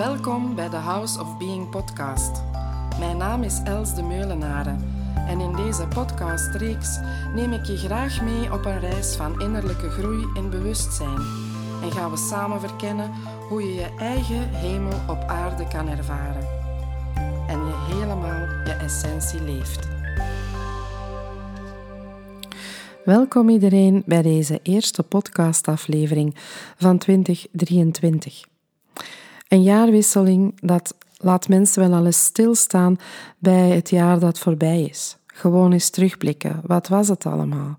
Welkom bij de House of Being podcast. Mijn naam is Els de Meulenaren en in deze podcastreeks neem ik je graag mee op een reis van innerlijke groei en bewustzijn en gaan we samen verkennen hoe je je eigen hemel op aarde kan ervaren en je helemaal je essentie leeft. Welkom iedereen bij deze eerste podcastaflevering van 2023. Een jaarwisseling dat laat mensen wel al eens stilstaan bij het jaar dat voorbij is. Gewoon eens terugblikken. Wat was het allemaal?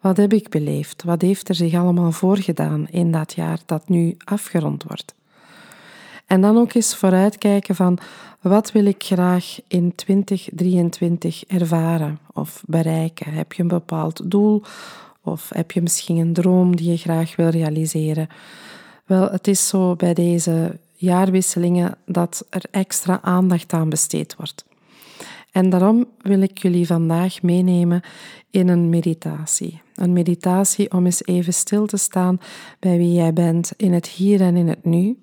Wat heb ik beleefd? Wat heeft er zich allemaal voorgedaan in dat jaar dat nu afgerond wordt? En dan ook eens vooruitkijken van wat wil ik graag in 2023 ervaren of bereiken? Heb je een bepaald doel of heb je misschien een droom die je graag wil realiseren? Wel, het is zo bij deze jaarwisselingen dat er extra aandacht aan besteed wordt. En daarom wil ik jullie vandaag meenemen in een meditatie. Een meditatie om eens even stil te staan bij wie jij bent in het hier en in het nu.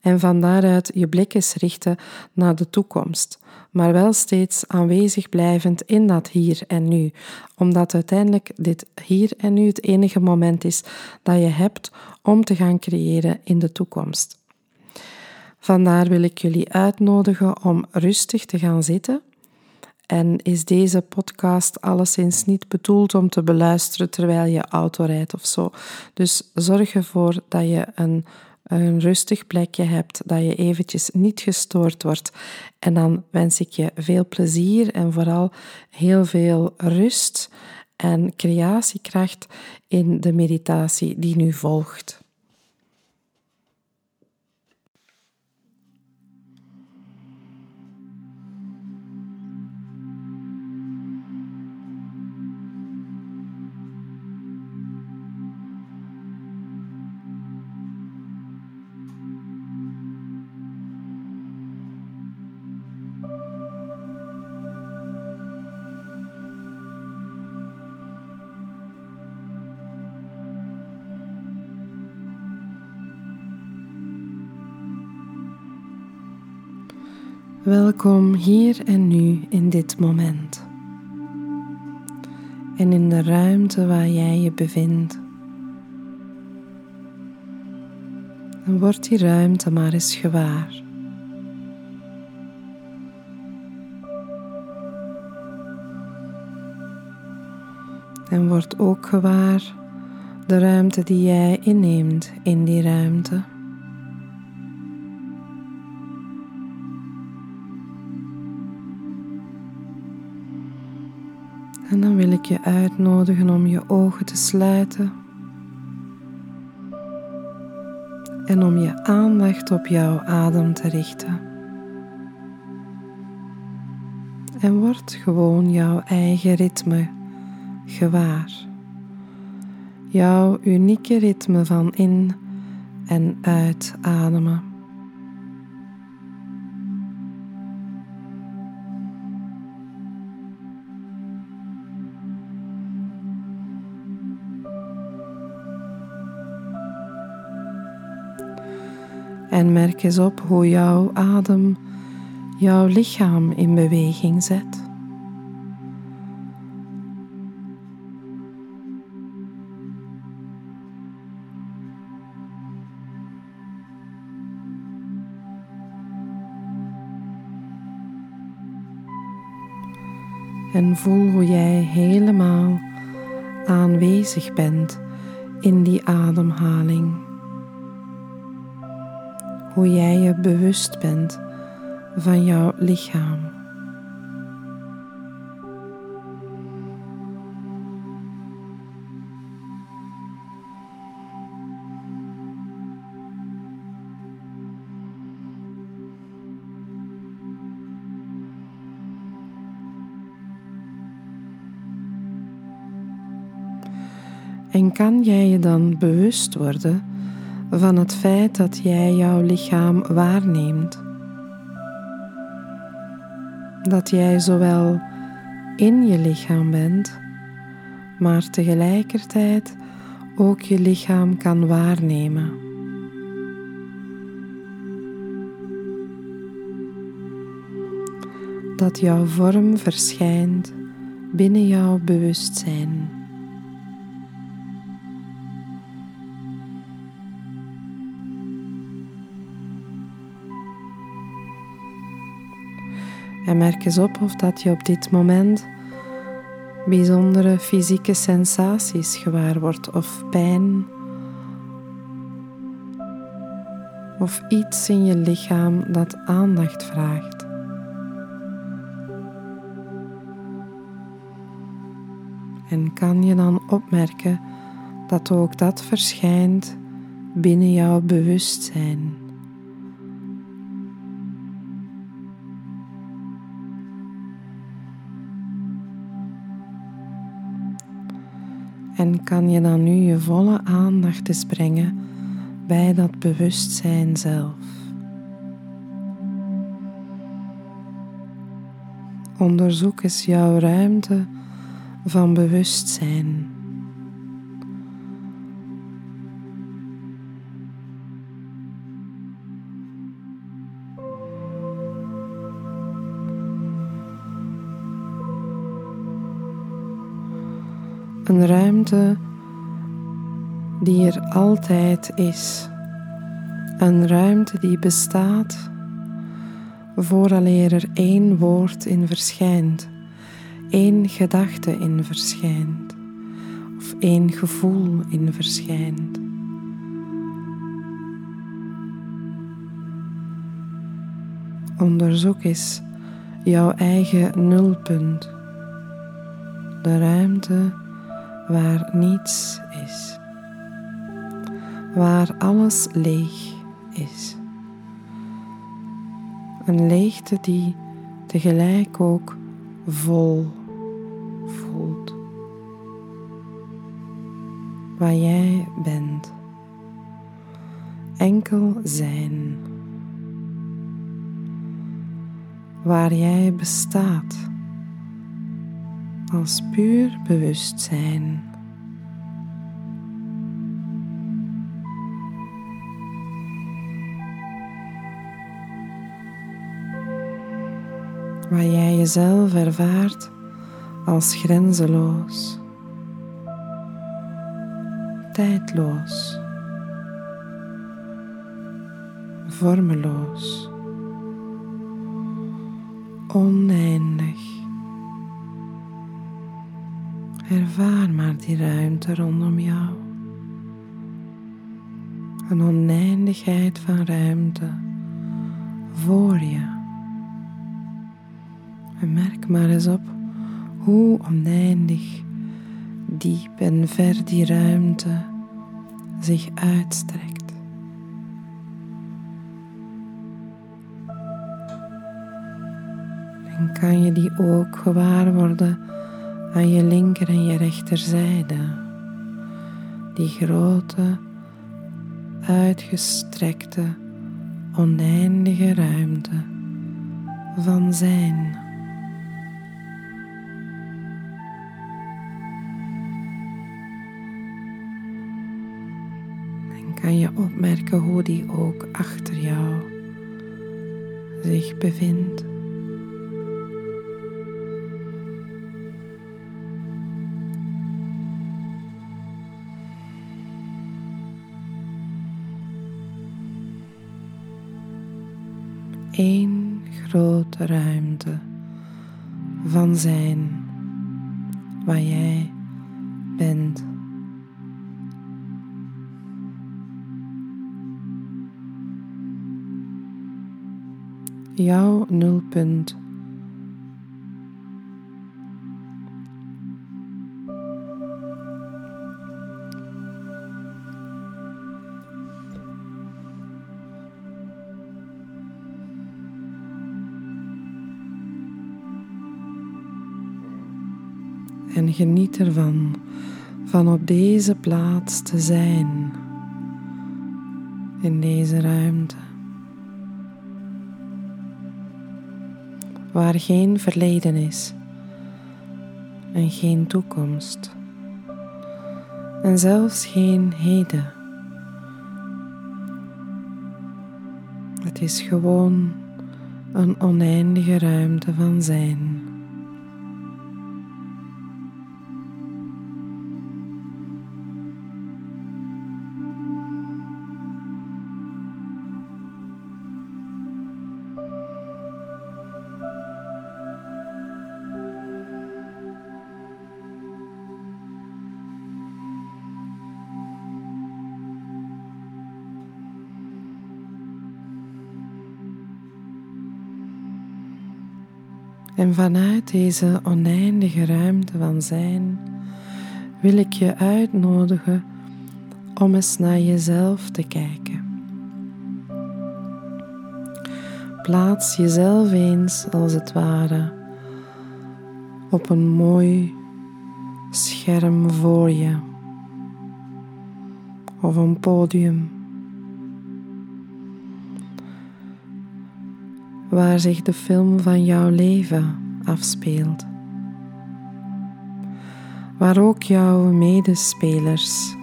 En van daaruit je blik eens richten naar de toekomst. Maar wel steeds aanwezig blijvend in dat hier en nu. Omdat uiteindelijk dit hier en nu het enige moment is dat je hebt om te gaan creëren in de toekomst. Vandaar wil ik jullie uitnodigen om rustig te gaan zitten. En is deze podcast alleszins niet bedoeld om te beluisteren terwijl je auto rijdt of zo. Dus zorg ervoor dat je een, een rustig plekje hebt, dat je eventjes niet gestoord wordt. En dan wens ik je veel plezier en vooral heel veel rust en creatiekracht in de meditatie die nu volgt. Welkom hier en nu in dit moment. En in de ruimte waar jij je bevindt. En word die ruimte maar eens gewaar. En word ook gewaar de ruimte die jij inneemt in die ruimte. Je uitnodigen om je ogen te sluiten. En om je aandacht op jouw adem te richten. En word gewoon jouw eigen ritme gewaar. Jouw unieke ritme van in en uitademen. En merk eens op hoe jouw adem jouw lichaam in beweging zet. En voel hoe jij helemaal aanwezig bent in die ademhaling hoe jij je bewust bent van jouw lichaam. En kan jij je dan bewust worden van het feit dat jij jouw lichaam waarneemt. Dat jij zowel in je lichaam bent, maar tegelijkertijd ook je lichaam kan waarnemen. Dat jouw vorm verschijnt binnen jouw bewustzijn. En merk eens op of dat je op dit moment bijzondere fysieke sensaties gewaar wordt of pijn of iets in je lichaam dat aandacht vraagt. En kan je dan opmerken dat ook dat verschijnt binnen jouw bewustzijn. En kan je dan nu je volle aandacht eens brengen bij dat bewustzijn zelf. Onderzoek eens jouw ruimte van bewustzijn. Een ruimte die er altijd is. Een ruimte die bestaat vooraleer er één woord in verschijnt, één gedachte in verschijnt of één gevoel in verschijnt. Onderzoek eens jouw eigen nulpunt, de ruimte waar niets is waar alles leeg is. Een leegte die tegelijk ook vol voelt. Waar jij bent. Enkel zijn. Waar jij bestaat. Als puur bewustzijn. waar jij jezelf ervaart als grenzeloos, tijdloos, vormeloos, oneindig. Ervaar maar die ruimte rondom jou. Een oneindigheid van ruimte voor je. En merk maar eens op hoe oneindig diep en ver die ruimte zich uitstrekt. En kan je die ook gewaar worden aan je linker en je rechterzijde. Die grote, uitgestrekte, oneindige ruimte van zijn. kan je opmerken hoe die ook achter jou zich bevindt. Eén grote ruimte van zijn waar jij bent. jouw nulpunt. Geniet ervan van op deze plaats te zijn, in deze ruimte. waar geen verleden is en geen toekomst en zelfs geen heden. Het is gewoon een oneindige ruimte van zijn. En vanuit deze oneindige ruimte van zijn wil ik je uitnodigen om eens naar jezelf te kijken. Plaats jezelf eens als het ware op een mooi scherm voor je of een podium. Waar zich de film van jouw leven afspeelt. Waar ook jouw medespelers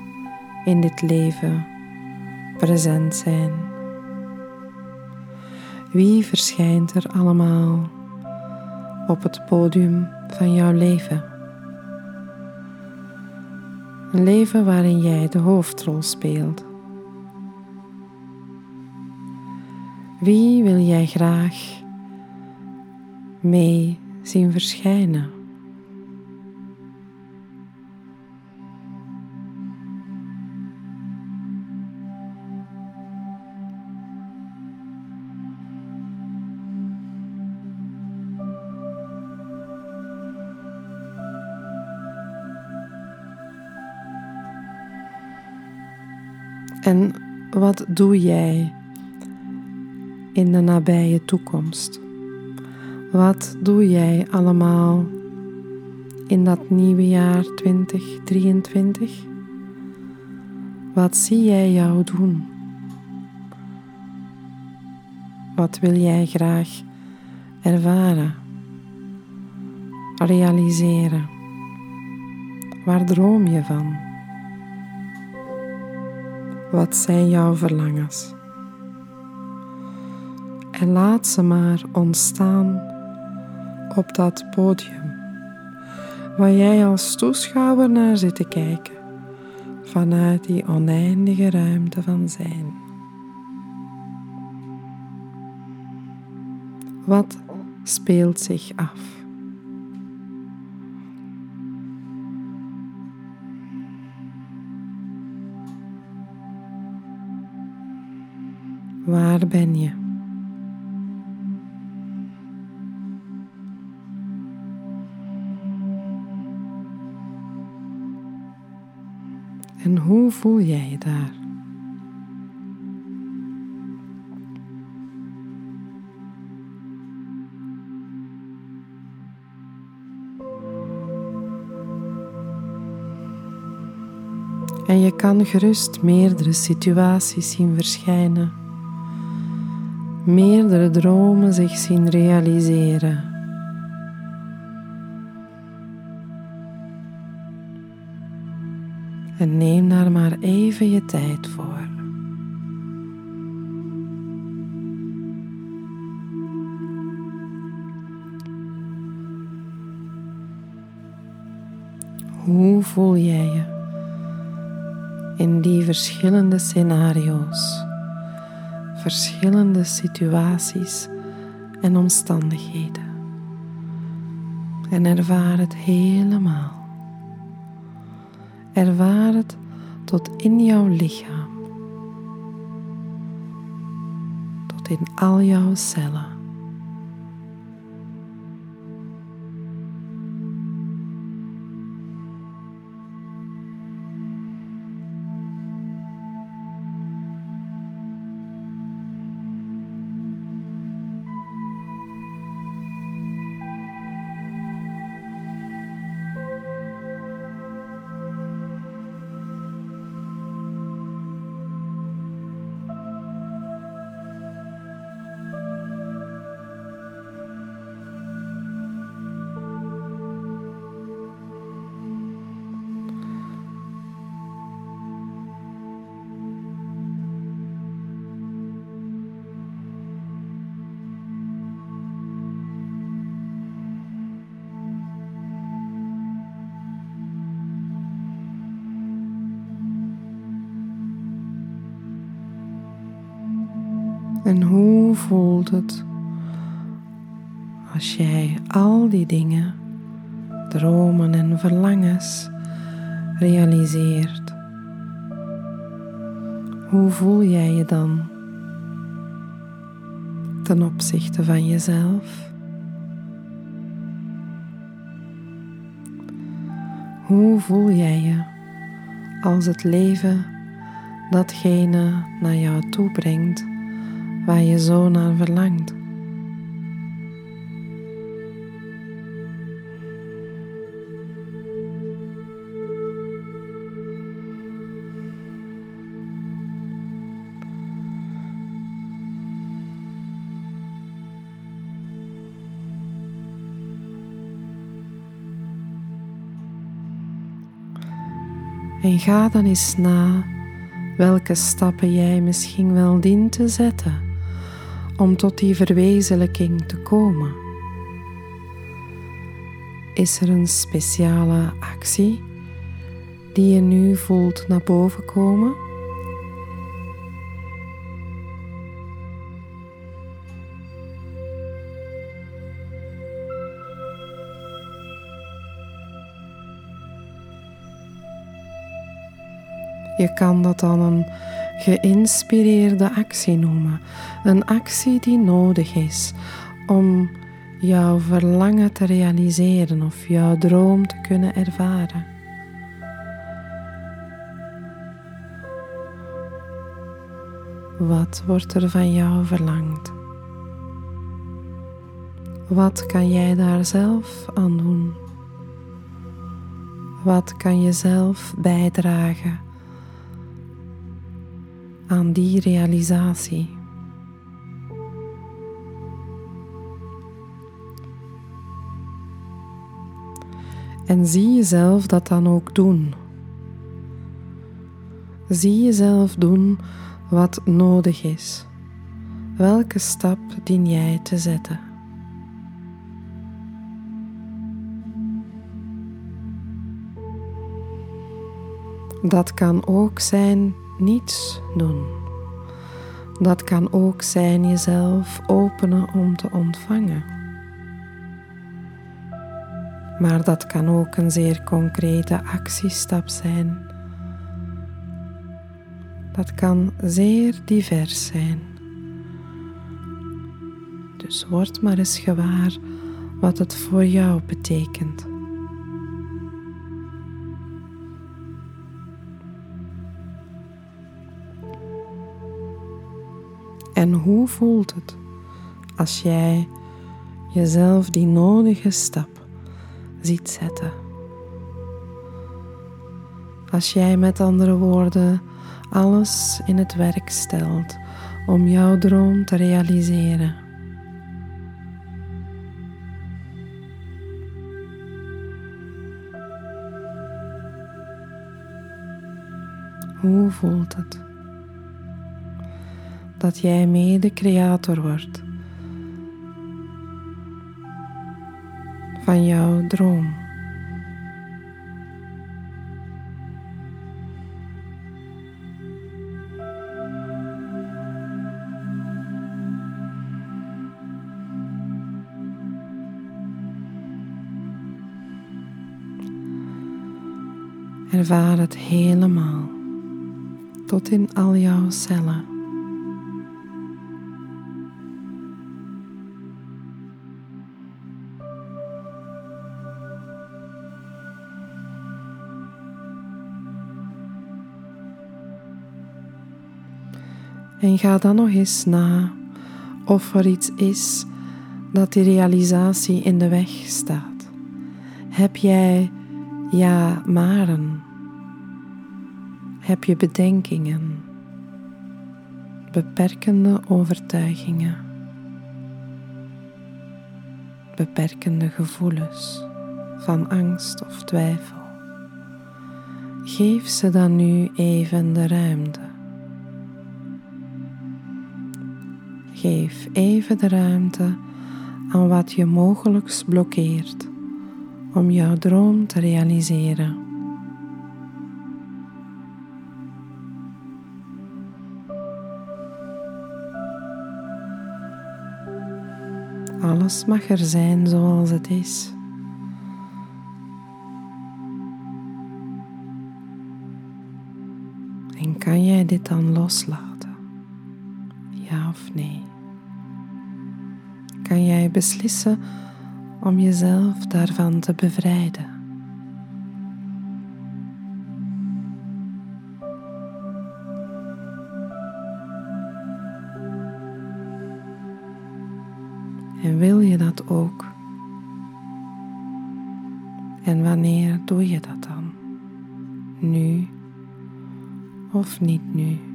in dit leven present zijn. Wie verschijnt er allemaal op het podium van jouw leven? Een leven waarin jij de hoofdrol speelt. Wie wil jij graag mee zien verschijnen? En wat doe jij in de nabije toekomst? Wat doe jij allemaal in dat nieuwe jaar 2023? Wat zie jij jou doen? Wat wil jij graag ervaren, realiseren? Waar droom je van? Wat zijn jouw verlangens? En laat ze maar ontstaan op dat podium waar jij als toeschouwer naar zit te kijken vanuit die oneindige ruimte van zijn. Wat speelt zich af? Waar ben je? En hoe voel jij je daar? En je kan gerust meerdere situaties zien verschijnen, meerdere dromen zich zien realiseren. En neem daar maar even je tijd voor. Hoe voel jij je in die verschillende scenario's, verschillende situaties en omstandigheden? En ervaar het helemaal. Ervaar het tot in jouw lichaam, tot in al jouw cellen. En hoe voelt het als jij al die dingen, dromen en verlangens realiseert? Hoe voel jij je dan ten opzichte van jezelf? Hoe voel jij je als het leven datgene naar jou toe brengt waar je zo naar verlangt? En ga dan eens na welke stappen jij misschien wel dient te zetten om tot die verwezenlijking te komen. Is er een speciale actie die je nu voelt naar boven komen? Je kan dat dan een geïnspireerde actie noemen. Een actie die nodig is om jouw verlangen te realiseren of jouw droom te kunnen ervaren. Wat wordt er van jou verlangd? Wat kan jij daar zelf aan doen? Wat kan je zelf bijdragen? Aan die realisatie. En zie jezelf dat dan ook doen. Zie jezelf doen wat nodig is. Welke stap dien jij te zetten? Dat kan ook zijn niets doen. Dat kan ook zijn jezelf openen om te ontvangen. Maar dat kan ook een zeer concrete actiestap zijn. Dat kan zeer divers zijn. Dus word maar eens gewaar wat het voor jou betekent. En hoe voelt het als jij jezelf die nodige stap ziet zetten? Als jij met andere woorden alles in het werk stelt om jouw droom te realiseren. Hoe voelt het? Dat jij mede-creator wordt van jouw droom. Ervaar het helemaal tot in al jouw cellen. En ga dan nog eens na of er iets is dat die realisatie in de weg staat. Heb jij ja maren? Heb je bedenkingen? Beperkende overtuigingen? Beperkende gevoelens van angst of twijfel? Geef ze dan nu even de ruimte. Geef even de ruimte aan wat je mogelijk blokkeert om jouw droom te realiseren. Alles mag er zijn zoals het is. En kan jij dit dan loslaten? Kan jij beslissen om jezelf daarvan te bevrijden? En wil je dat ook? En wanneer doe je dat dan? Nu of niet nu?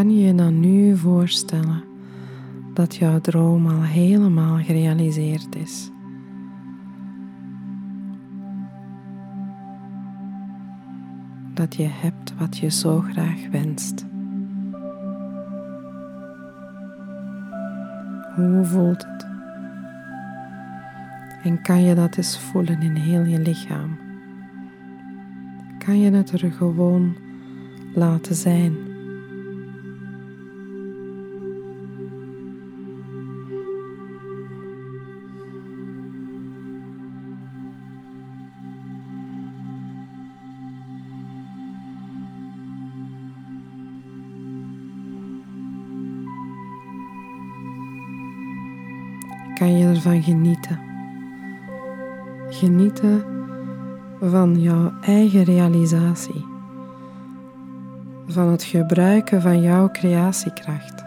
Kan je dan nu voorstellen dat jouw droom al helemaal gerealiseerd is? Dat je hebt wat je zo graag wenst. Hoe voelt het? En kan je dat eens voelen in heel je lichaam? Kan je het er gewoon laten zijn? Ervan genieten. Genieten van jouw eigen realisatie, van het gebruiken van jouw creatiekracht.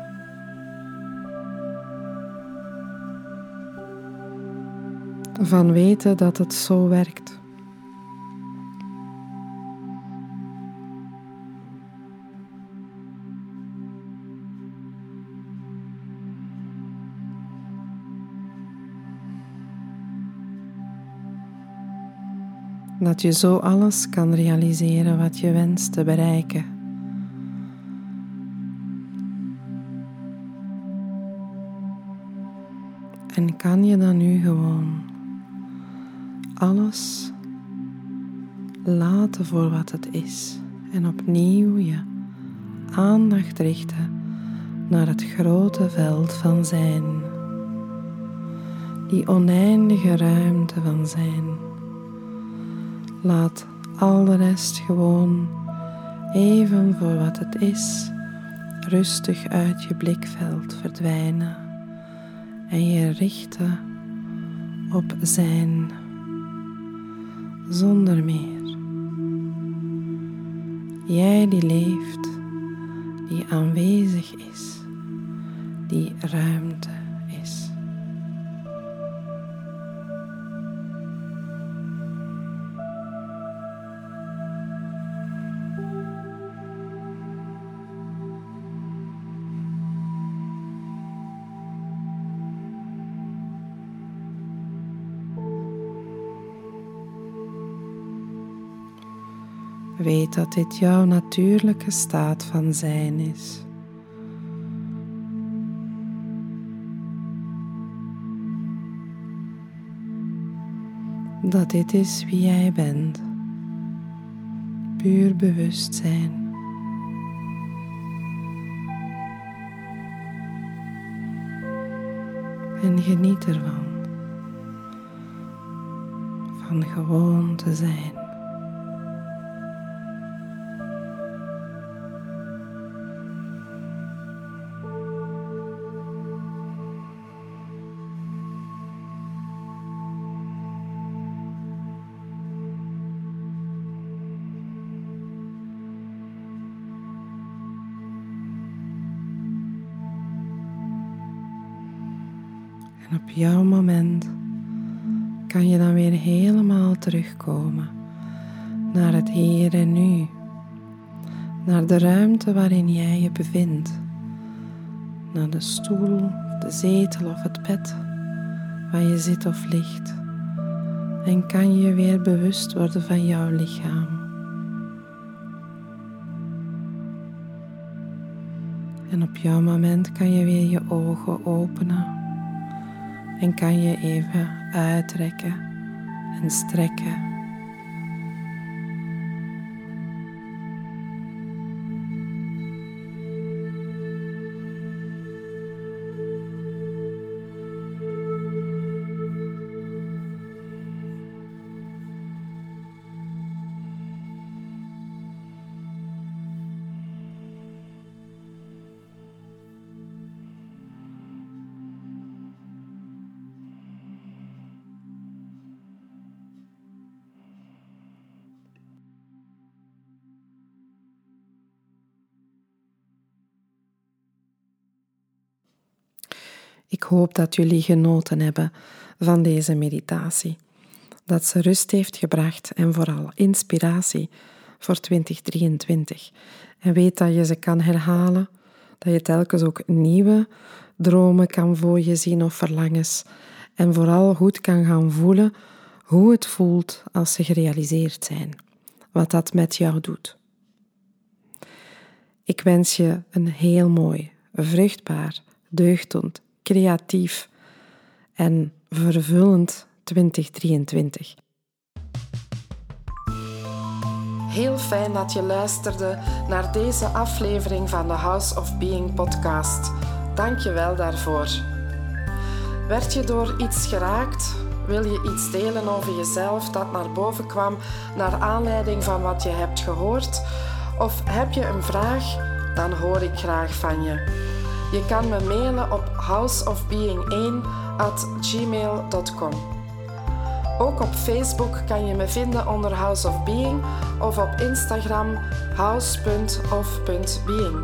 Van weten dat het zo werkt. Dat je zo alles kan realiseren wat je wenst te bereiken. En kan je dan nu gewoon alles laten voor wat het is en opnieuw je aandacht richten naar het grote veld van zijn, die oneindige ruimte van zijn. Laat al de rest gewoon even voor wat het is, rustig uit je blikveld verdwijnen en je richten op zijn zonder meer. Jij die leeft, die aanwezig is, die ruimte Weet dat dit jouw natuurlijke staat van zijn is. Dat dit is wie jij bent. Puur bewustzijn. En geniet ervan. Van gewoon te zijn. Jouw moment kan je dan weer helemaal terugkomen naar het hier en nu, naar de ruimte waarin jij je bevindt, naar de stoel, de zetel of het bed waar je zit of ligt. En kan je weer bewust worden van jouw lichaam. En op jouw moment kan je weer je ogen openen en kan je even uitrekken en strekken. Hoop dat jullie genoten hebben van deze meditatie, dat ze rust heeft gebracht en vooral inspiratie voor 2023. En weet dat je ze kan herhalen, dat je telkens ook nieuwe dromen kan voor je zien of verlangens en vooral goed kan gaan voelen hoe het voelt als ze gerealiseerd zijn, wat dat met jou doet. Ik wens je een heel mooi, vruchtbaar, deugdend creatief en vervullend 2023. Heel fijn dat je luisterde naar deze aflevering van de House of Being podcast. Dank je wel daarvoor. Werd je door iets geraakt? Wil je iets delen over jezelf dat naar boven kwam naar aanleiding van wat je hebt gehoord? Of heb je een vraag? Dan hoor ik graag van je. Je kan me mailen op houseofbeing1 at gmail.com. Ook op Facebook kan je me vinden onder House of Being of op Instagram house.of.being.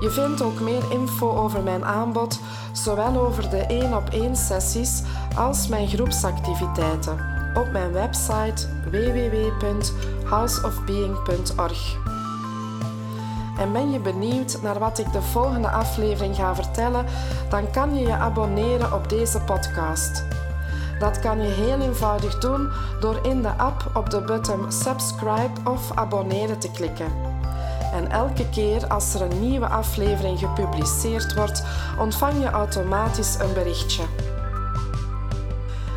Je vindt ook meer info over mijn aanbod, zowel over de 1 op 1 sessies als mijn groepsactiviteiten op mijn website www.houseofbeing.org. En ben je benieuwd naar wat ik de volgende aflevering ga vertellen, dan kan je je abonneren op deze podcast. Dat kan je heel eenvoudig doen door in de app op de button subscribe of abonneren te klikken. En elke keer als er een nieuwe aflevering gepubliceerd wordt, ontvang je automatisch een berichtje.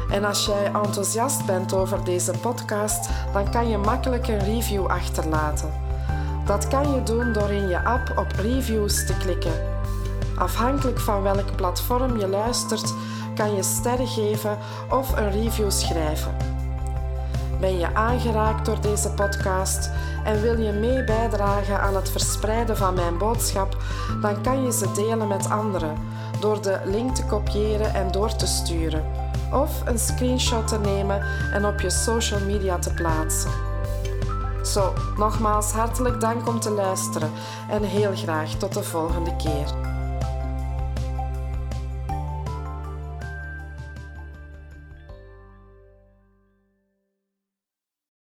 En als jij enthousiast bent over deze podcast, dan kan je makkelijk een review achterlaten. Dat kan je doen door in je app op reviews te klikken. Afhankelijk van welk platform je luistert, kan je sterren geven of een review schrijven. Ben je aangeraakt door deze podcast en wil je mee bijdragen aan het verspreiden van mijn boodschap, dan kan je ze delen met anderen door de link te kopiëren en door te sturen, of een screenshot te nemen en op je social media te plaatsen. Zo, nogmaals hartelijk dank om te luisteren en heel graag tot de volgende keer.